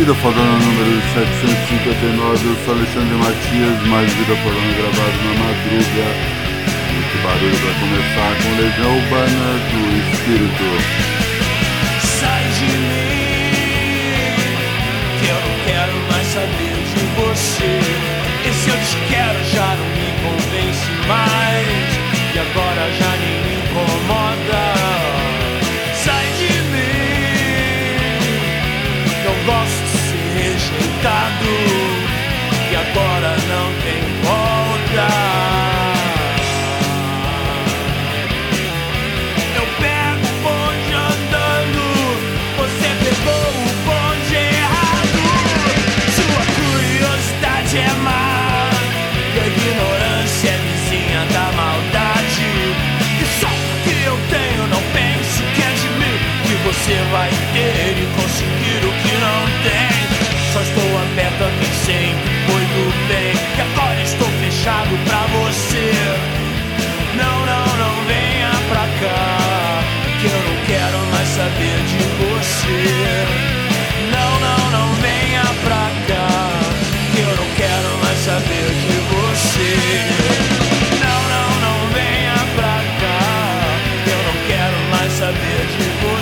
Vida Fodona número 759, eu sou Alexandre Matias, mais Vida Fodona gravado na madruga. Muito barulho para começar com Legião Urbana do Espírito. Sai de mim, que eu não quero mais saber de você. E se eu te quero já não me convence mais, e agora já nem me incomoda. Sai de mim, não gosto de ser rejeitado, e agora não tem volta. Eu pego o bonde andando, você pegou o bonde errado. Sua curiosidade é má, e a ignorância é vizinha da maldade. E só porque eu tenho, não pense que é de mim que você vai ter e conseguir o que não tem. Só estou aberto a quem do bem, e agora estou fechado pra você. Não, não, não venha pra cá, que eu não quero mais saber de você. Não, não, não venha pra cá, que eu não quero mais saber de você. Não, não, não venha pra cá, que eu não quero mais saber de você.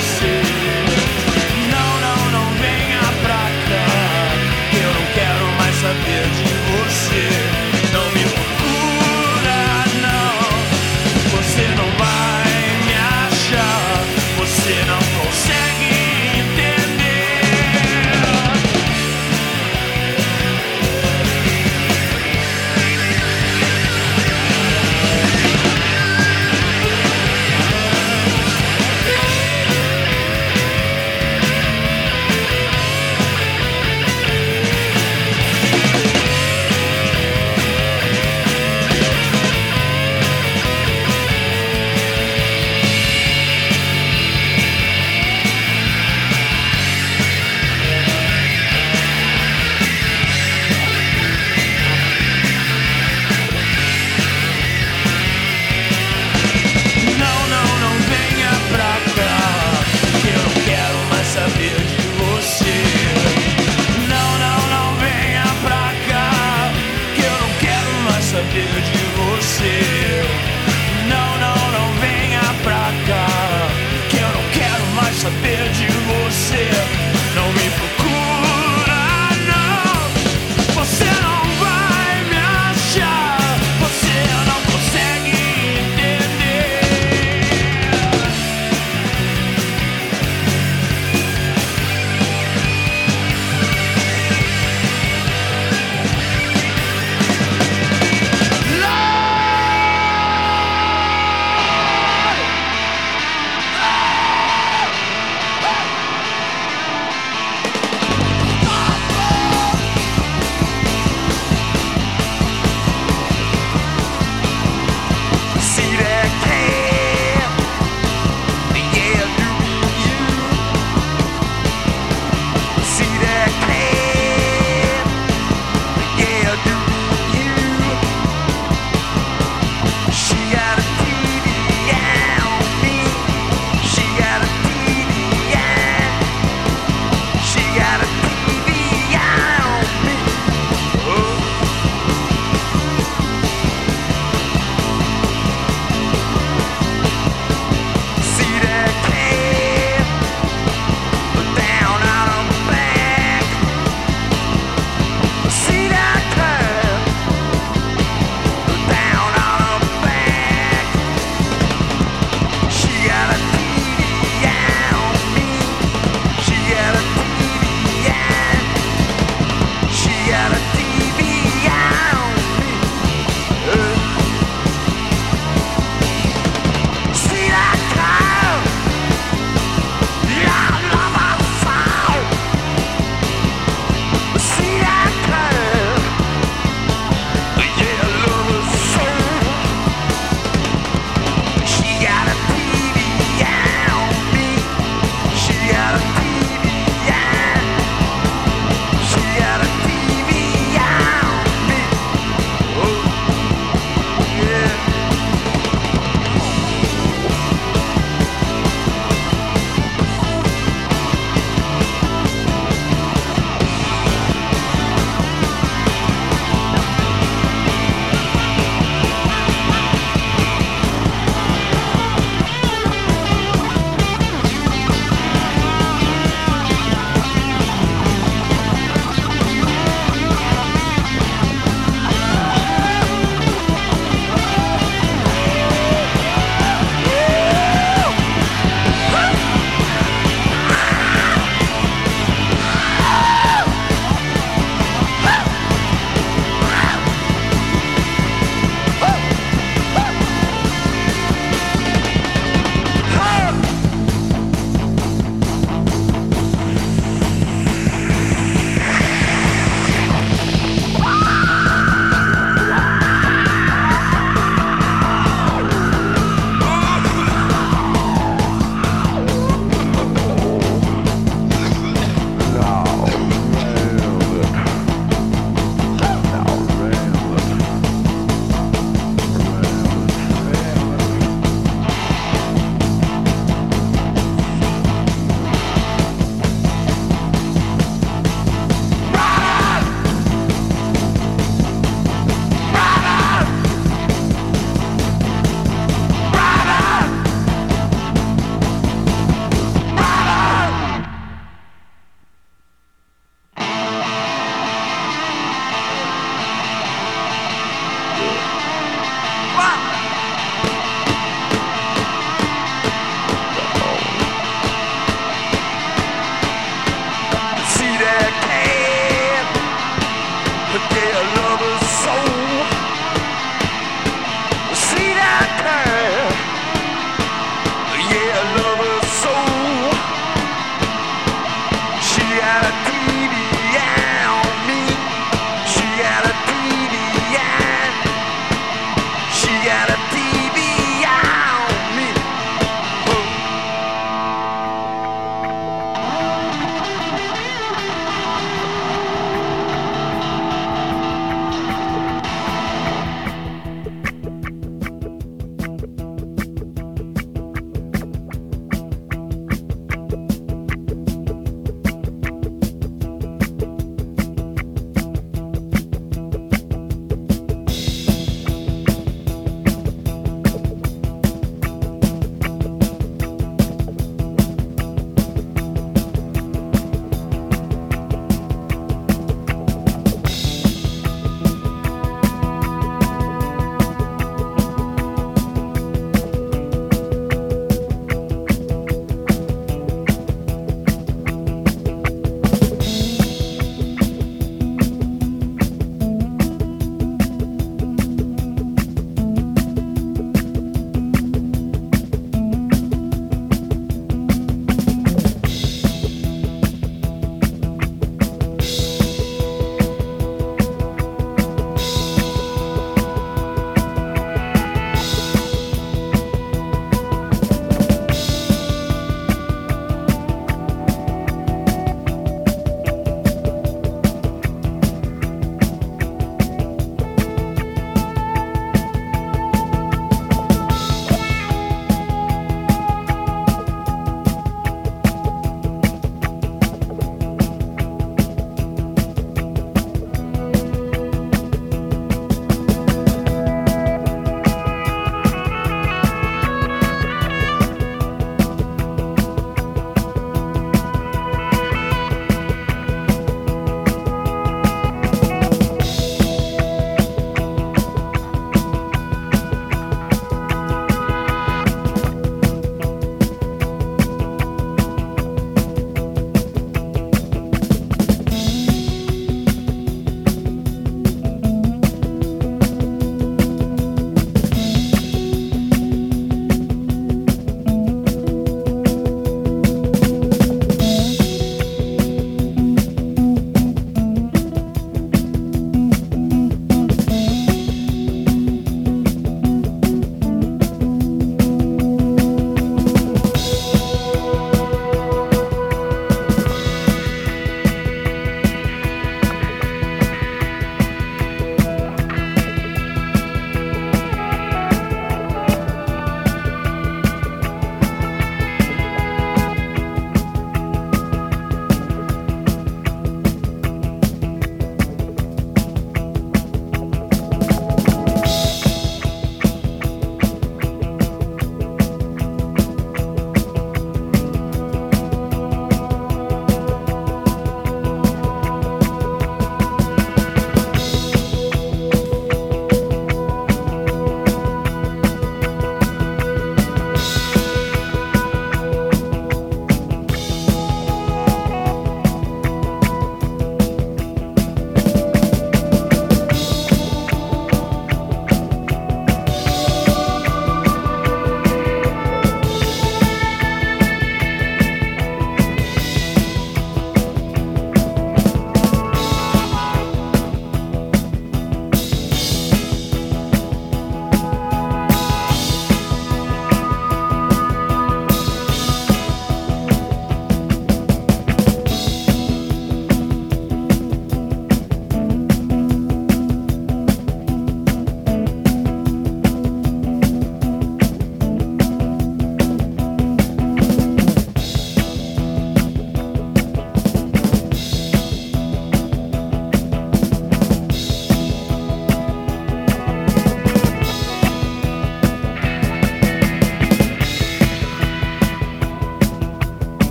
dancing on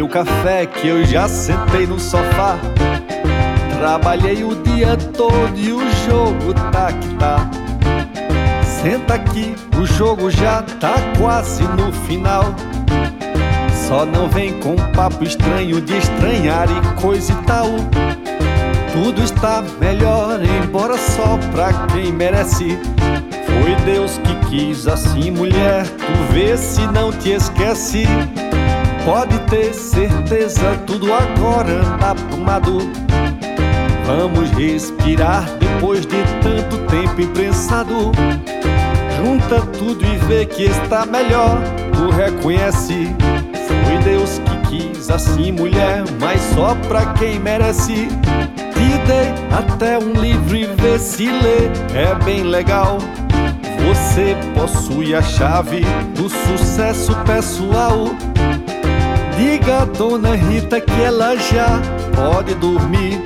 Tomei o café que eu já sentei no sofá. Trabalhei o dia todo e o jogo tá que tá. Senta aqui, o jogo já tá quase no final. Só não vem com papo estranho de estranhar e coisa e tal. Tudo está melhor, embora só pra quem merece. Foi Deus que quis assim, mulher. Tu vê se não te esquece. Pode ter certeza, tudo agora anda arrumado. Vamos respirar depois de tanto tempo imprensado. Junta tudo e vê que está melhor, tu reconhece. Foi Deus que quis assim, mulher, mas só pra quem merece. Te dei até um livro e vê se lê, é bem legal. Você possui a chave do sucesso pessoal. Diga a dona Rita que ela já pode dormir.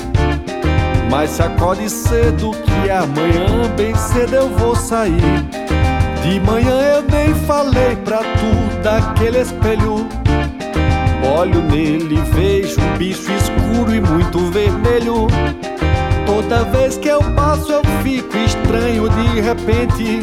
Mas se acorde cedo que amanhã bem cedo eu vou sair. De manhã eu nem falei pra tu daquele espelho. Olho nele, vejo um bicho escuro e muito vermelho. Toda vez que eu passo eu fico estranho de repente.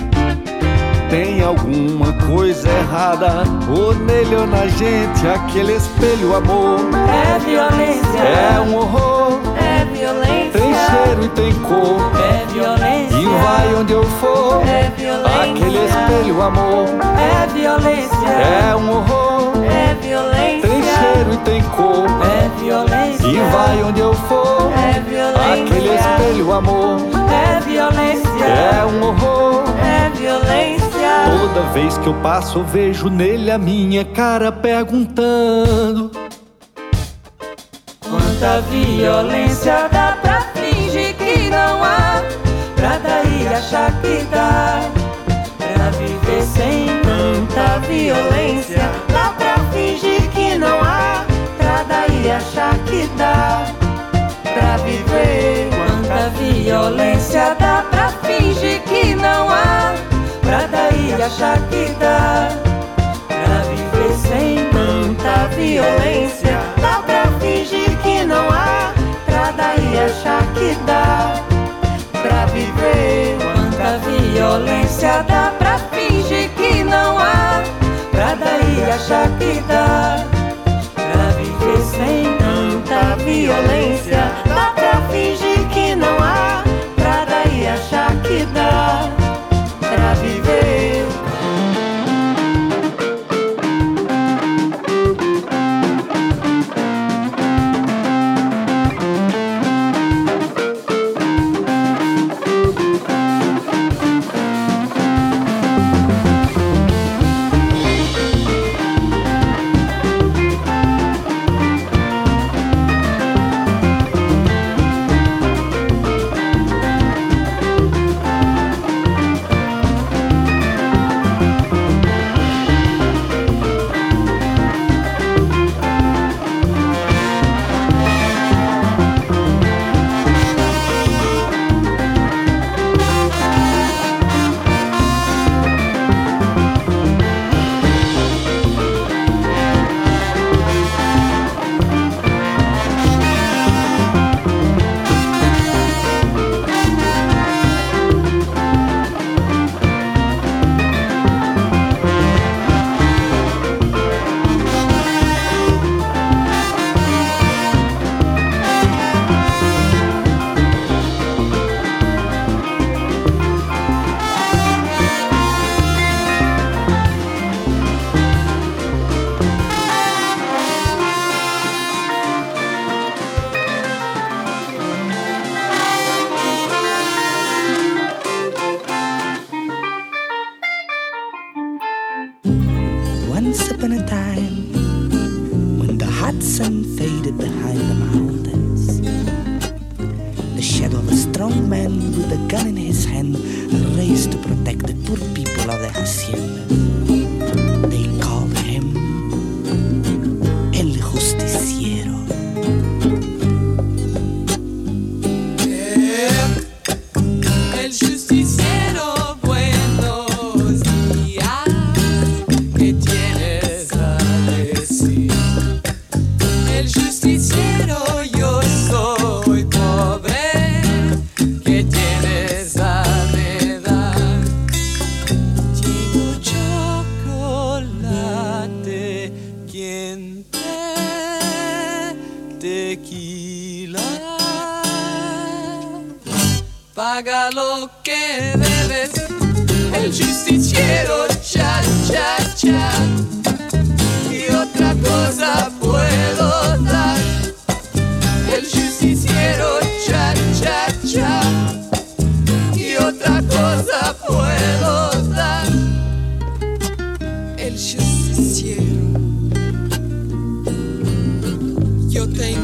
Tem alguma coisa errada, ou nele ou na gente, aquele espelho amor. É violência, é um horror. É violência, tem cheiro e tem cor. É violência, e vai onde eu for. É violência, aquele espelho amor. É violência, é um horror. É violência, cheiro e tem cor. É violência, e vai onde eu for. É violência, aquele espelho amor. É violência, é um horror. É violência. Toda vez que eu passo, eu vejo nele a minha cara perguntando: Quanta violência dá pra fingir que não há? Pra daí achar que dá. Pra viver sem tanta violência. Dá Pra daí achar que dá. Pra viver. Quanta violência dá pra fingir que não há pra daí achar que dá Pra viver sem tanta violência. Dá pra fingir que não há Pra daí achar que dá Pra viver. Quanta violência Dá pra fingir que não há Pra daí achar que dá violência thing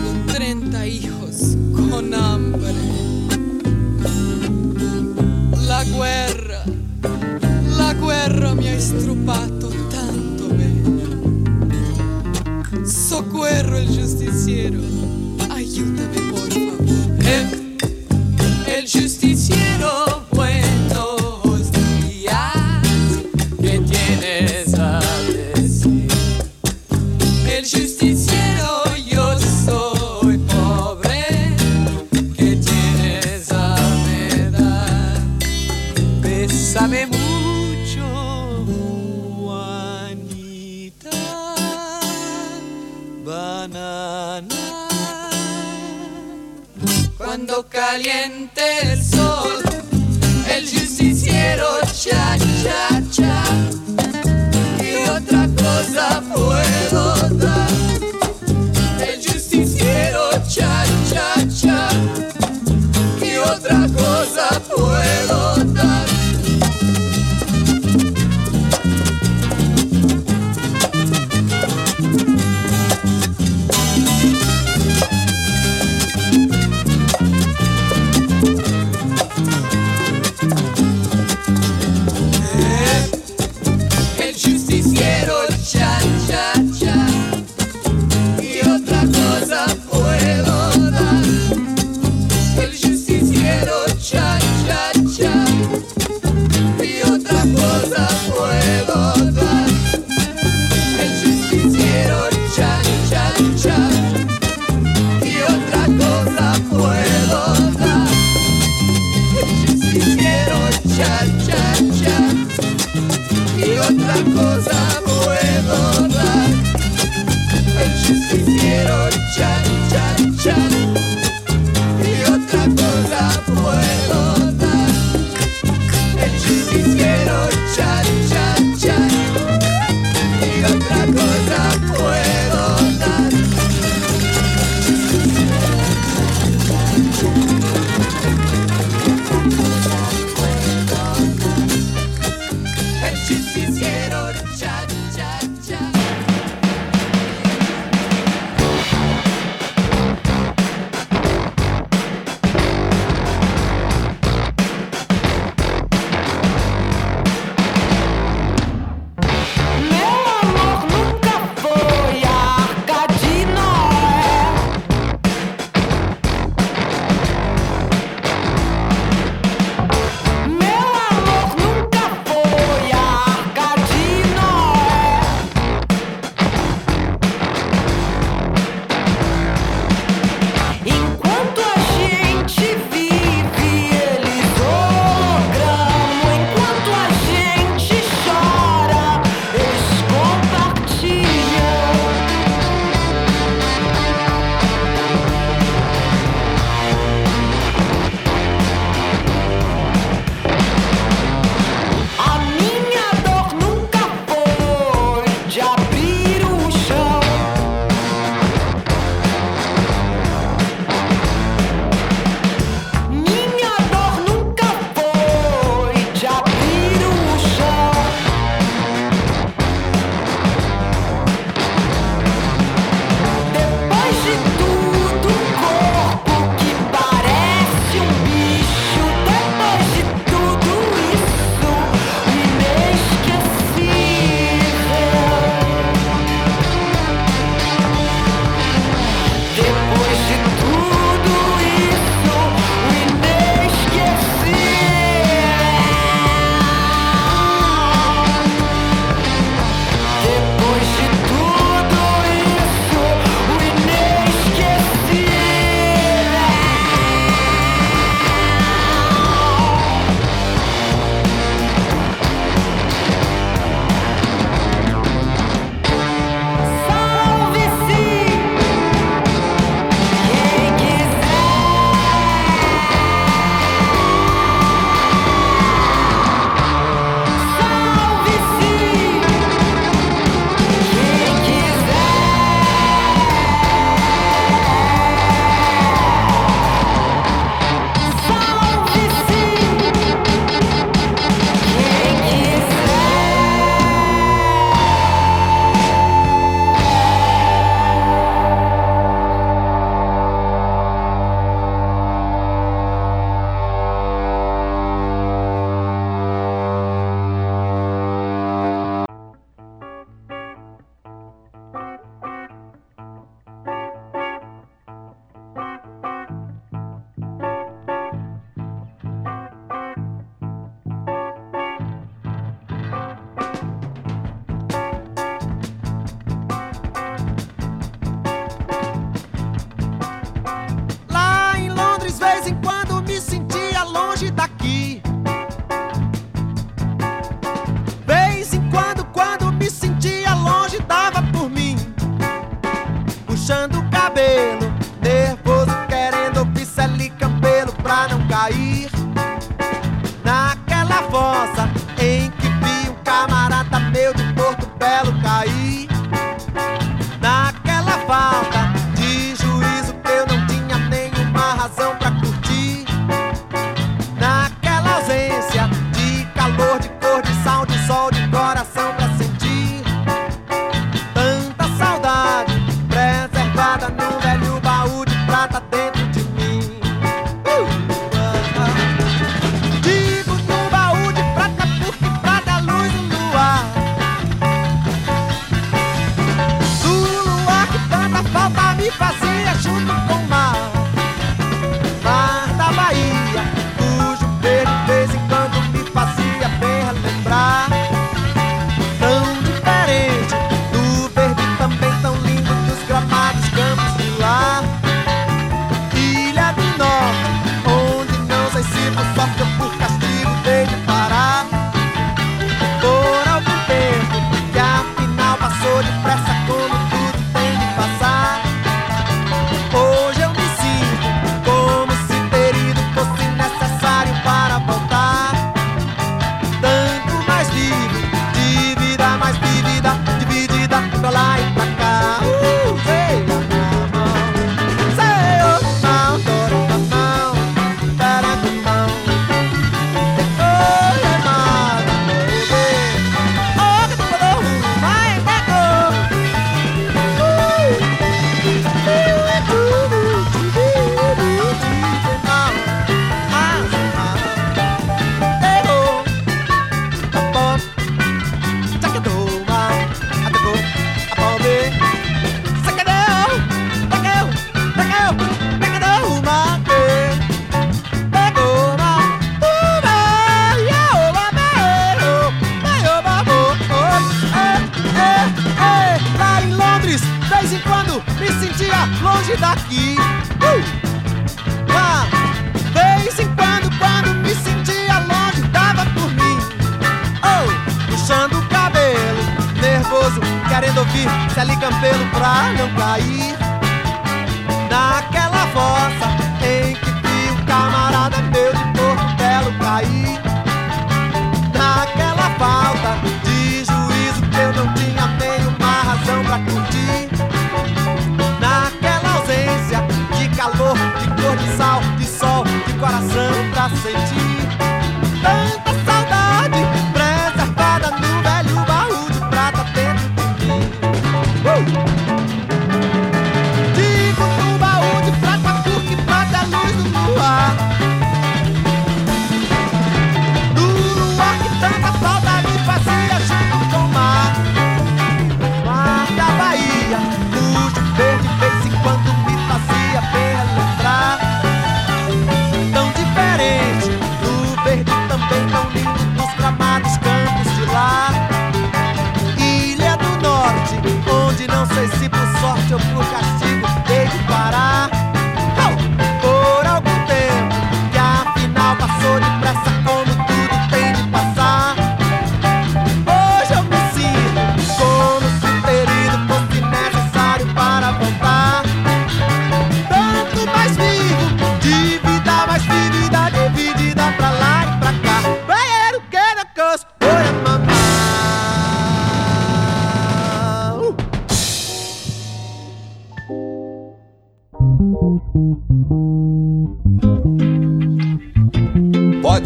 cair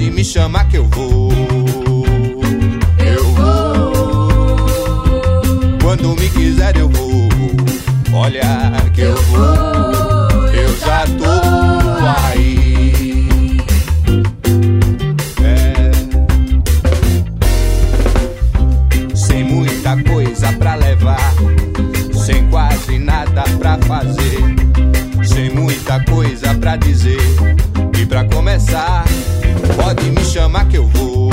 pode me chamar que eu vou. Eu vou. Quando me quiser eu vou. Olha que eu vou. Eu já tô aí. É. Sem muita coisa pra levar, sem quase nada pra fazer, sem muita coisa pra dizer e pra começar. Chamar que eu vou.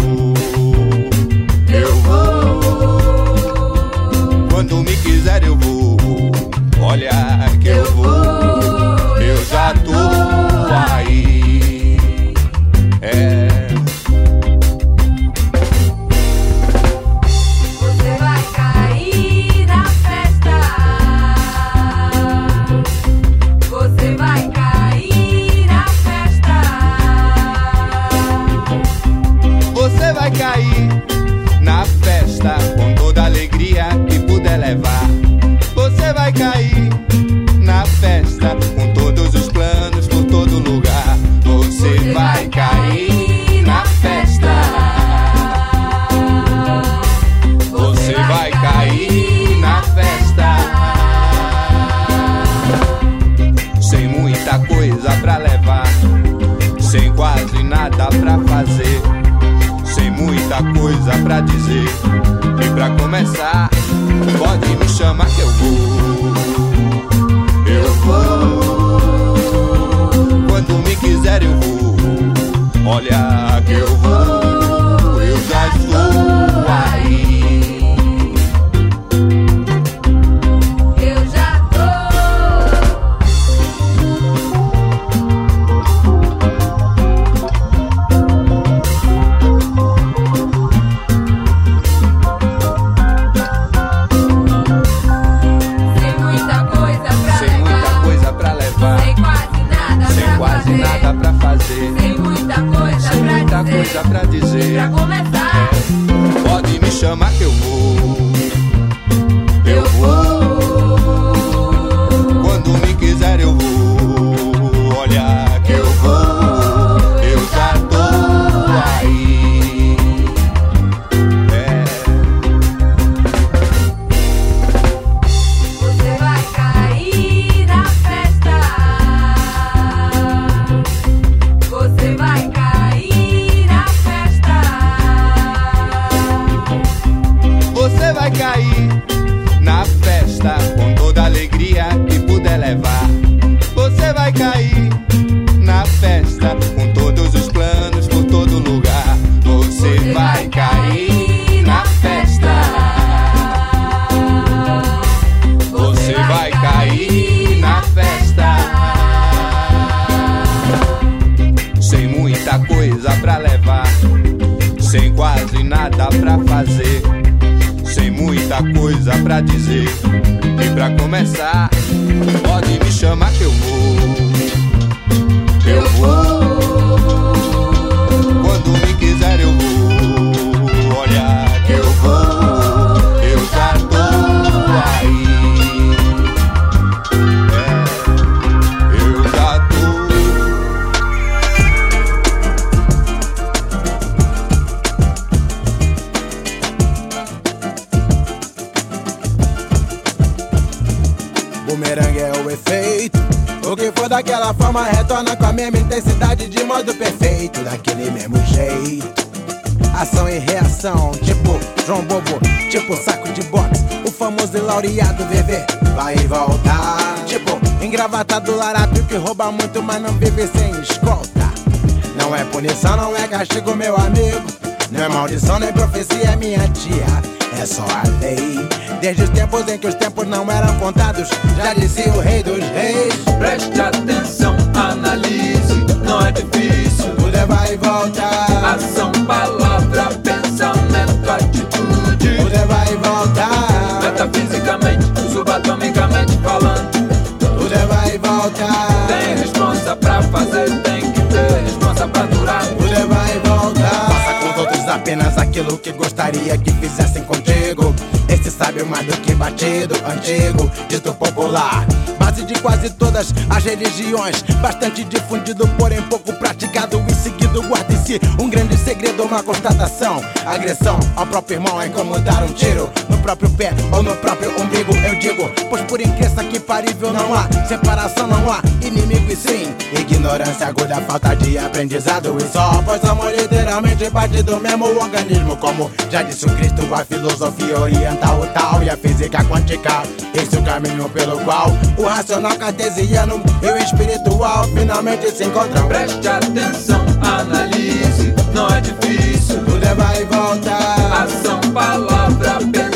Eu vou. Quando me quiser eu vou. Olha que eu vou. Pra dizer. E pra começar, pode me chamar que eu vou. Eu vou. Quando me quiser eu vou. Olha que eu vou. Daquela forma retorna com a mesma intensidade de modo perfeito, daquele mesmo jeito. Ação e reação, tipo João Bobo, tipo saco de boxe. O famoso e laureado VV vai e volta. Tipo, engravatado larápio que rouba muito, mas não vive sem escolta. Não é punição, não é castigo, meu amigo. Não é maldição, nem profecia, é minha tia. É só a lei. Desde os tempos em que os tempos não eram contados, já dizia o rei dos reis. Preste atenção, analise, não é difícil. Tudo é vai e volta. Ação, palavra, pensamento, atitude. Tudo é vai e volta. Metafisicamente, subatomicamente falando. Tudo é vai e volta. Tem responsa pra fazer, tem que ter responsa pra durar. Tudo é vai e volta. Faça com os outros apenas aquilo que gostaria que fizessem contigo. Esse sabe mais do que batido, antigo, dito popular. Base de quase todas as religiões. Bastante difundido, porém pouco praticado e seguido. Guarda em si um grande segredo, uma constatação. Agressão ao próprio irmão é como dar um tiro no próprio pé ou no próprio umbigo. Eu digo, pois por incrível que parível não há separação, não há inimigo e sim ignorância aguda, falta de aprendizado e só. Pois amor literalmente parte do mesmo organismo, como já disse o Cristo, a filosofia o tal e a física quântica. Esse é o caminho pelo qual o racional cartesiano e o espiritual finalmente se encontram. Preste atenção, analise, não é difícil. Tudo é vai e volta. Ação, palavra, pensamento,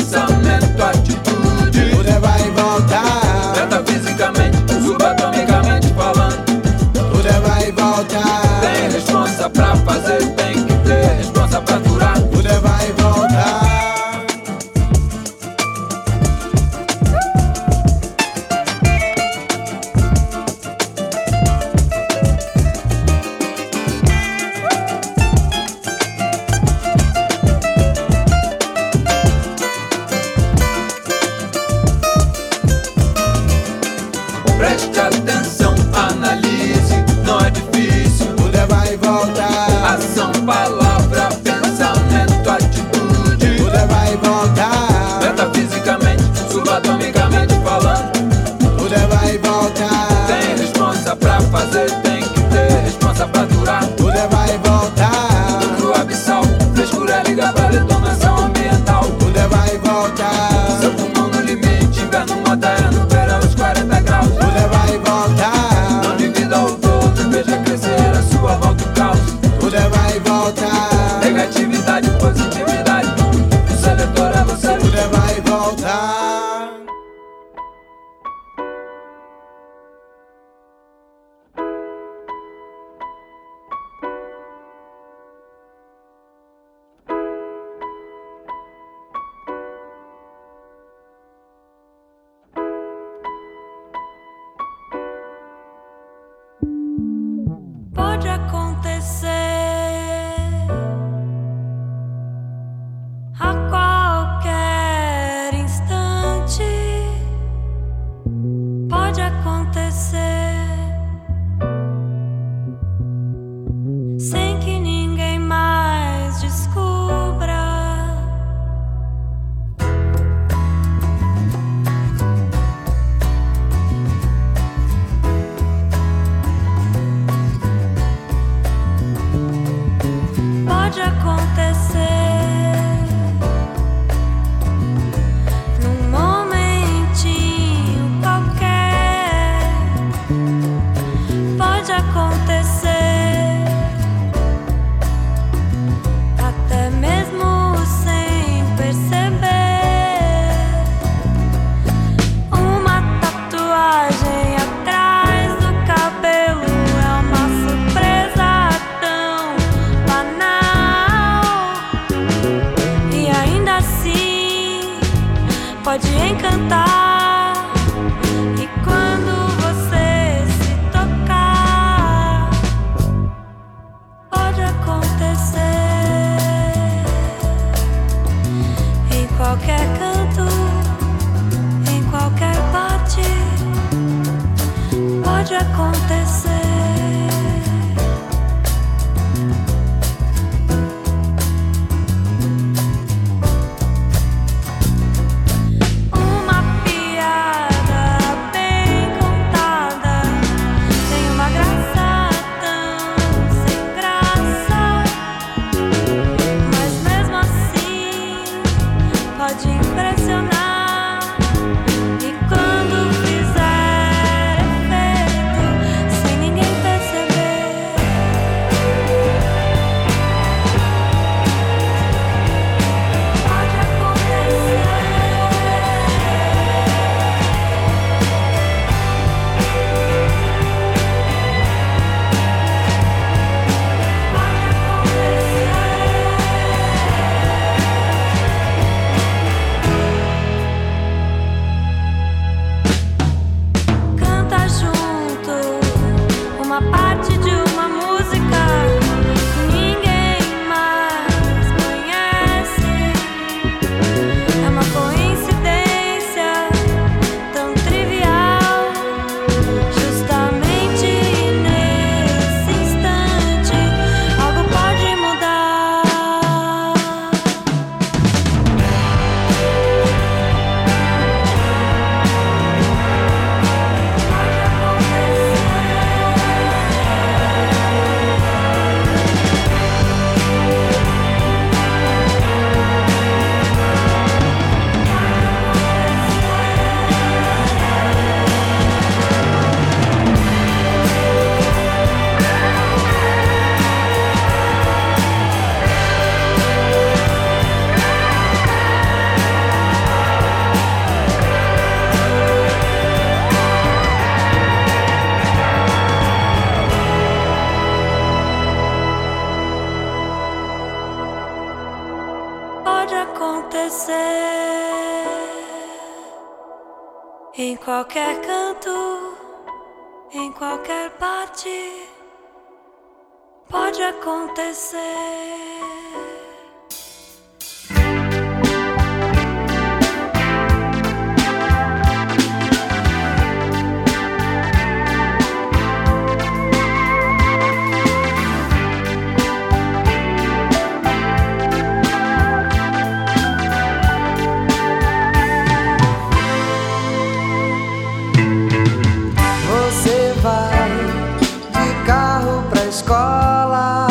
escola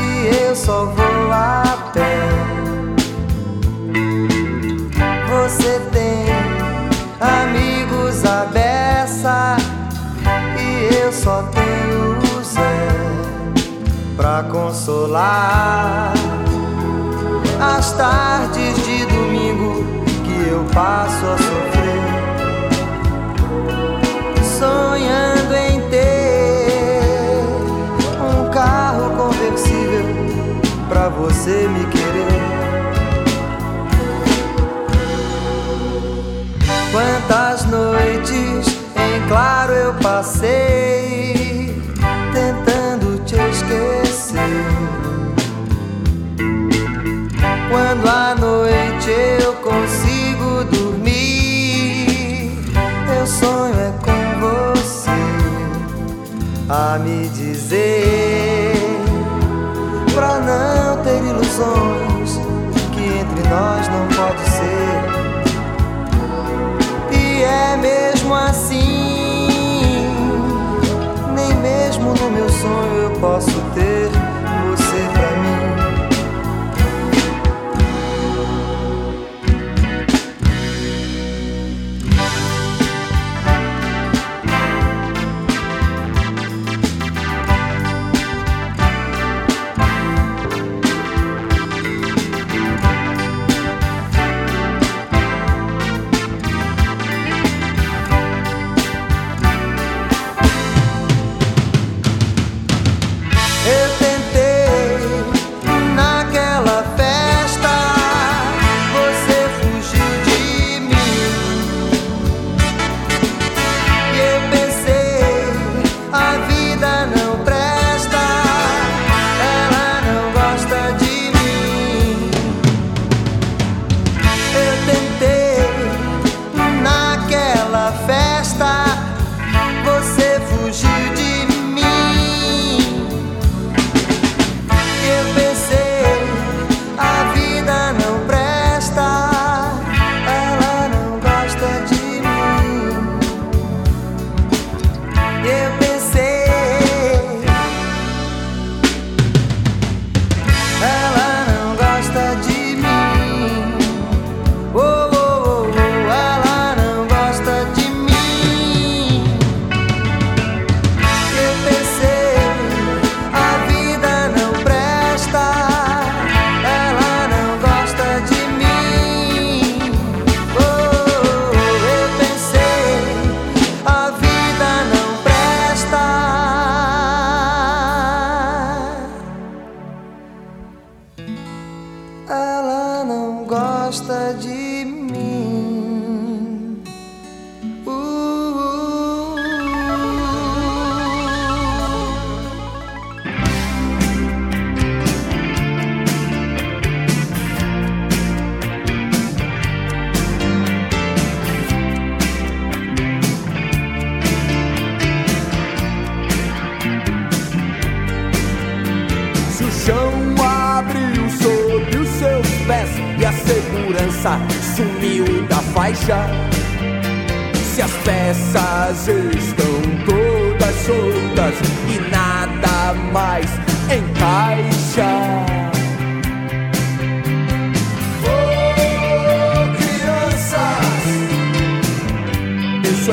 e eu só vou a pé. Você tem amigos à beça e eu só tenho o Zé pra consolar as tardes de domingo que eu passo a sofrer. Você me querer. Quantas noites em claro eu passei tentando te esquecer. Quando à noite eu consigo dormir, eu sonho é com você a me dizer pra não ter ilusões que entre nós não pode ser. E é mesmo assim, nem mesmo no meu sonho eu posso ter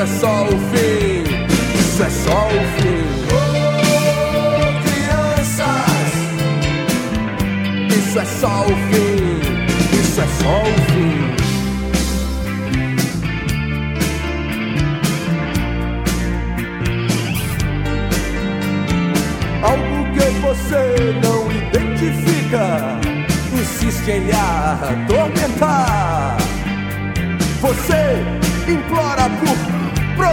isso é só o fim, isso é só o fim. Oh, crianças. Isso é só o fim, isso é só o fim. Algo que você não identifica, insiste em lhe atormentar. Você implora por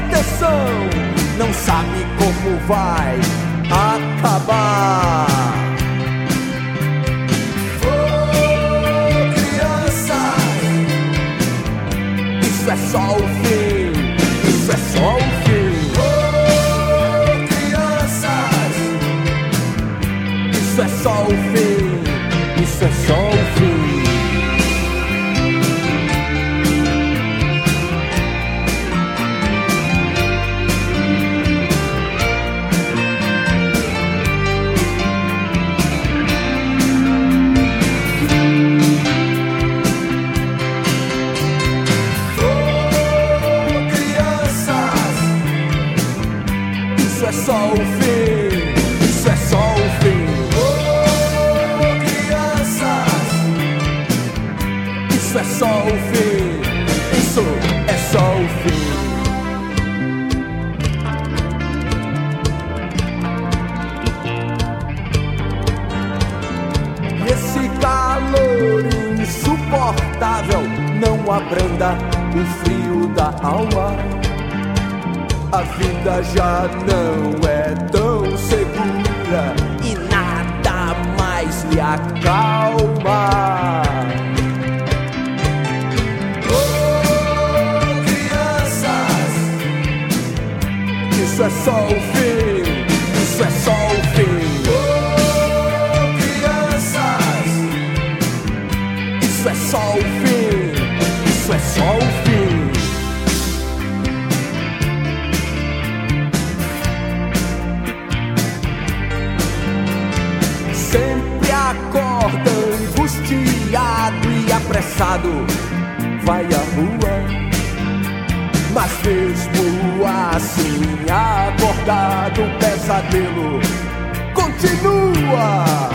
proteção, não sabe como vai acabar. Oh, crianças, isso é só o fim, isso é só o fim. Oh, crianças, isso é só o fim, abranda o frio da alma. A vida já não é tão segura e nada mais lhe acalma. Oh, crianças, isso é só o fim, isso é só cansado vai à rua. Mas mesmo assim, acordado, o pesadelo continua.